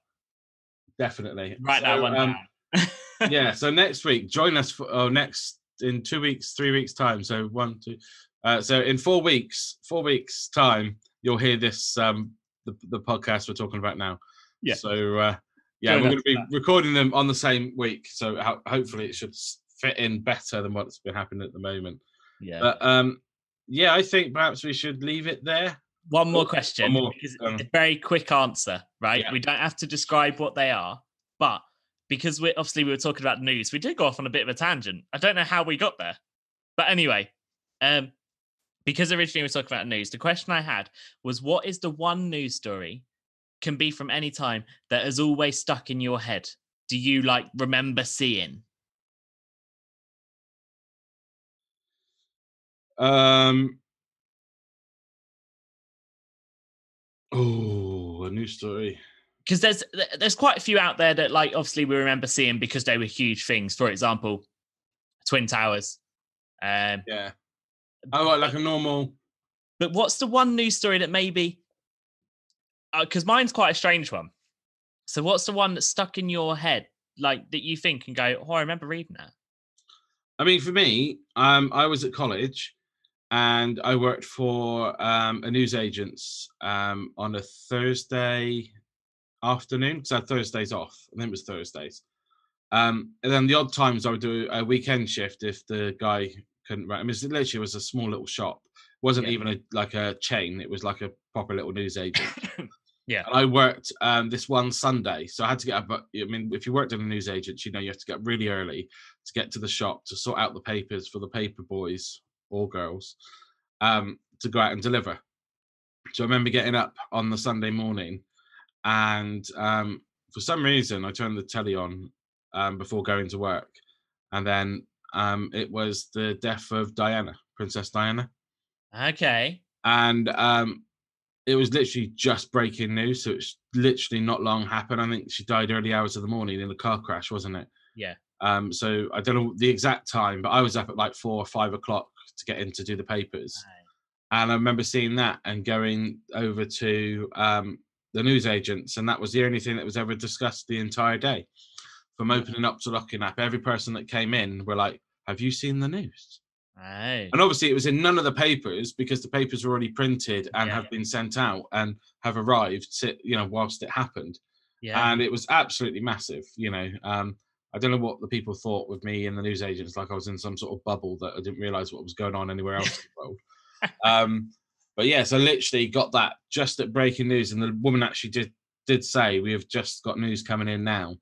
S2: definitely.
S1: Write that
S2: So,
S1: one
S2: um,
S1: down.
S2: yeah so next week join us for oh, next in two weeks three weeks time so one two uh, so in four weeks four weeks time you'll hear this um the, the podcast we're talking about now
S1: Yeah.
S2: so uh yeah
S1: Join
S2: we're going to be
S1: for
S2: recording them on the same week so ho- hopefully it should fit in better than what's been happening at the moment
S1: yeah.
S2: but um yeah i think perhaps we should leave it there
S1: one more
S2: oh,
S1: question.
S2: more, um,
S1: a very quick answer, right?
S2: Yeah.
S1: We don't have to describe what they are, but because we obviously we were talking about news, we did go off on a bit of a tangent. I don't know how we got there, but anyway, um, because originally we were talking about news, the question I had was, what is the one news story can be from any time that has always stuck in your head? Do you like remember seeing?
S2: um oh a new story
S1: because there's there's quite a few out there that like obviously we remember seeing because they were huge things. For example, Twin Towers. Um,
S2: yeah oh right, like a normal
S1: but what's the one news story that maybe? Because mine's quite a strange one. So what's the one that's stuck in your head, like that you think and go, "Oh, I remember reading that."
S2: I mean, for me, um, I was at college and I worked for um, a newsagent's um, on a Thursday afternoon because I had Thursdays off. I think it was Thursdays. Um, and then the odd times I would do a weekend shift if the guy couldn't write. I mean, it literally was a small little shop. It wasn't
S1: Yeah.
S2: even a like a chain. It was like a proper little newsagent.
S1: Yeah.
S2: And I worked um, this one Sunday, so I had to get up. I mean, if you worked in a news agent, you know you have to get up really early to get to the shop to sort out the papers for the paper boys or girls um, to go out and deliver. So I remember getting up on the Sunday morning, and um, for some reason I turned the telly on um, before going to work, and then um, it was the death of Diana, Princess Diana,
S1: Okay.
S2: and um, it was literally just breaking news. So it's literally not long happened. I think she died early hours of the morning in a car crash, wasn't it?
S1: Yeah.
S2: Um, so I don't know the exact time, but I was up at like four or five o'clock to get in to do the papers. And I remember seeing that and going over to um, the news agents, and that was the only thing that was ever discussed the entire day. From opening up to locking up, every person that came in were like, "Have you seen the news?" And obviously, it was in none of the papers because the papers were already printed and
S1: Yeah.
S2: have been sent out and have arrived. To, you know, whilst it happened,
S1: Yeah.
S2: and it was absolutely massive. You know, um, I don't know what the people thought with me and the news agents, like I was in some sort of bubble that I didn't realize what was going on anywhere else in the world. Um, but yes, I literally got that just at breaking news, and the woman actually did did say we have just got news coming in now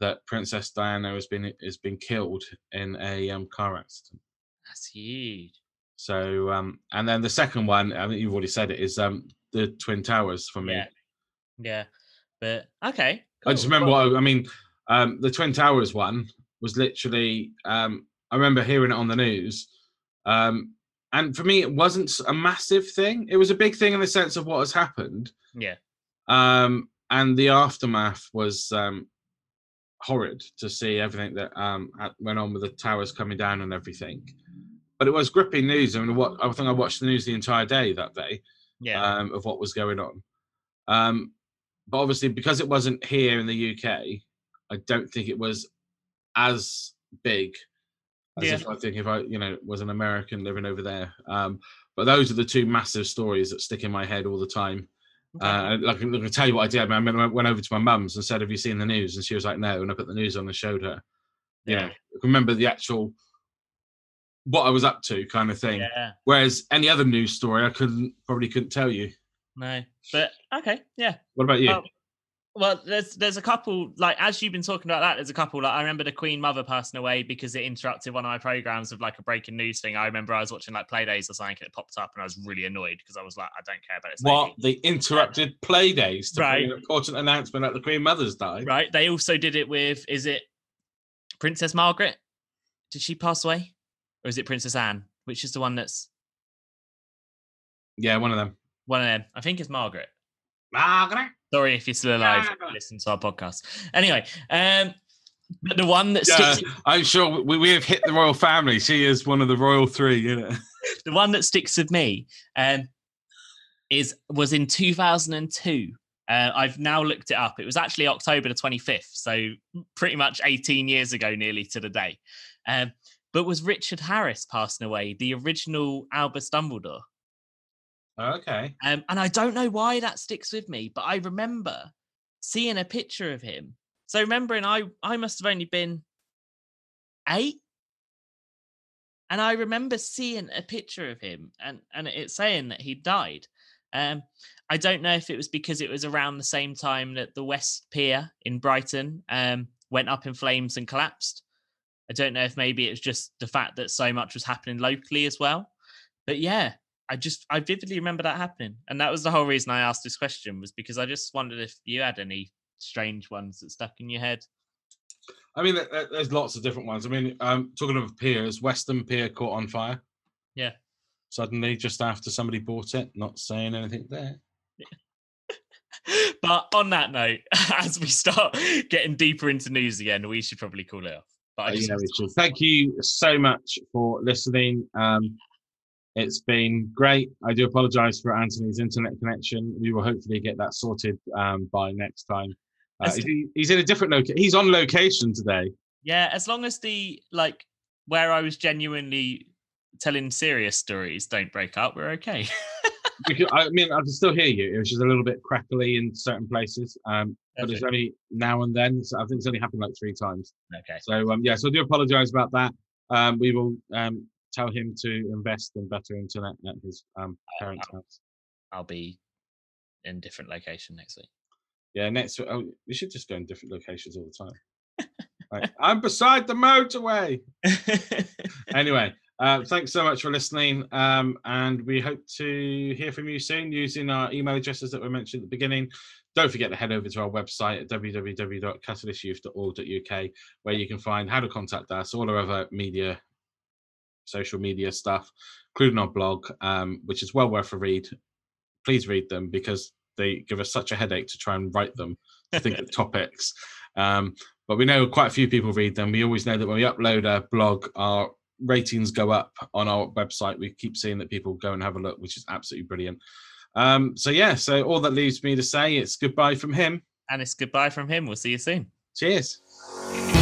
S2: that Princess Diana has been has been killed in a um, car accident.
S1: That's huge.
S2: So, um, and then the second one, I think you've already said it, is um, the Twin Towers for me.
S1: Yeah. Yeah. But okay.
S2: I just remember what I, I mean. Um, the Twin Towers one was literally. Um, I remember hearing it on the news, um, and for me, it wasn't a massive thing. It was a big thing in the sense of what has happened,
S1: Yeah.
S2: um, and the aftermath was um, horrid to see everything that um, went on with the towers coming down and everything. But it was gripping news. I mean, what I think I watched the news the entire day that day
S1: Yeah.
S2: um, of what was going on. Um, but obviously, because it wasn't here in the UK, I don't think it was as big as
S1: Yeah.
S2: if I think if I, you know, was an American living over there. Um, but those are the two massive stories that stick in my head all the time.
S1: Okay.
S2: Uh, like, I'm going to tell you what I did. I remember I went over to my mum's and said, "Have you seen the news?" And she was like, "No." And I put the news on and showed her. Know,
S1: Yeah.
S2: Remember the actual what I was up to, kind of thing.
S1: yeah.
S2: Whereas any other news story, I couldn't probably couldn't tell you.
S1: No. But okay. Yeah.
S2: What about you?
S1: Oh, Well, there's there's a couple like as you've been talking about that. There's a couple like I remember the Queen Mother passing away because it interrupted one of my programs of like a breaking news thing. I remember I was watching like Playdays or something, and it popped up, and I was really annoyed because I was like, I don't care about this.
S2: what they interrupted Playdays to
S1: Right.
S2: an important announcement that the Queen Mother's died.
S1: Right. They also did it with is it Princess Margaret? Did she pass away, or is it Princess Anne? Which is the one that's
S2: Yeah, one of them.
S1: one of them? I think it's Margaret.
S2: Margaret.
S1: Sorry if you're still alive.
S2: Margaret.
S1: Listen to our podcast. Anyway, um, but the one that
S2: Yeah,
S1: sticks
S2: I'm sure we, we have hit the royal family. She is one of the royal three. You know.
S1: the one that sticks with me um, is was in 2002. Uh, I've now looked it up. It was actually October the 25th, so pretty much 18 years ago, nearly to the day. Um, but was Richard Harris passing away, the original Albus Dumbledore?
S2: Okay.
S1: Um, and I don't know why that sticks with me, but I remember seeing a picture of him. So remembering I I must have only been eight. And I remember seeing a picture of him and, and it saying that he died. Um, I don't know if it was because it was around the same time that the West Pier in Brighton um, went up in flames and collapsed. I don't know if maybe it's just the fact that so much was happening locally as well. But yeah, I just I vividly remember that happening, and that was the whole reason I asked this question was because I just wondered if you had any strange ones that stuck in your head.
S2: I mean, there- there- there's lots of different ones. I mean, um, talking of piers, Western Pier caught on fire.
S1: Yeah.
S2: Suddenly, just after somebody bought it, not saying anything there.
S1: but on that note, as we start getting deeper into news again, we should probably call it off. But I
S2: Uh,
S1: just
S2: yeah. Thank you so much for listening. Um, it's been great. I do apologise for Anthony's internet connection. We will hopefully get that sorted um, by next time. Uh, he, he's in a different location. He's on location today.
S1: yeah, as long as the like where I was genuinely telling serious stories don't break up, we're okay.
S2: I mean, I can still hear you. It was just a little bit crackly in certain places, um, but it's only now and then. So I think it's only happened like three times.
S1: okay.
S2: So um, yeah, so I do apologise about that. Um, we will um, tell him to invest in better internet at his um, parents' house.
S1: I'll be in different location next week.
S2: Yeah, next week. Oh, we should just go in different locations all the time. Right, I'm beside the motorway. Anyway, uh, thanks so much for listening. Um, and we hope to hear from you soon using our email addresses that we mentioned at the beginning. Don't forget to head over to our website at www.catalystyouth.org.uk, where you can find how to contact us, all our other media, social media stuff, including our blog, um, which is well worth a read. Please read them because they give us such a headache to try and write them, to think of topics. Um, but we know quite a few people read them. We always know that when we upload a blog, our ratings go up on our website. We keep seeing that people go and have a look, which is absolutely brilliant. Um, so yeah, so all that leaves me to say it's goodbye from him.
S1: and it's goodbye from him. We'll see you soon.
S2: Cheers.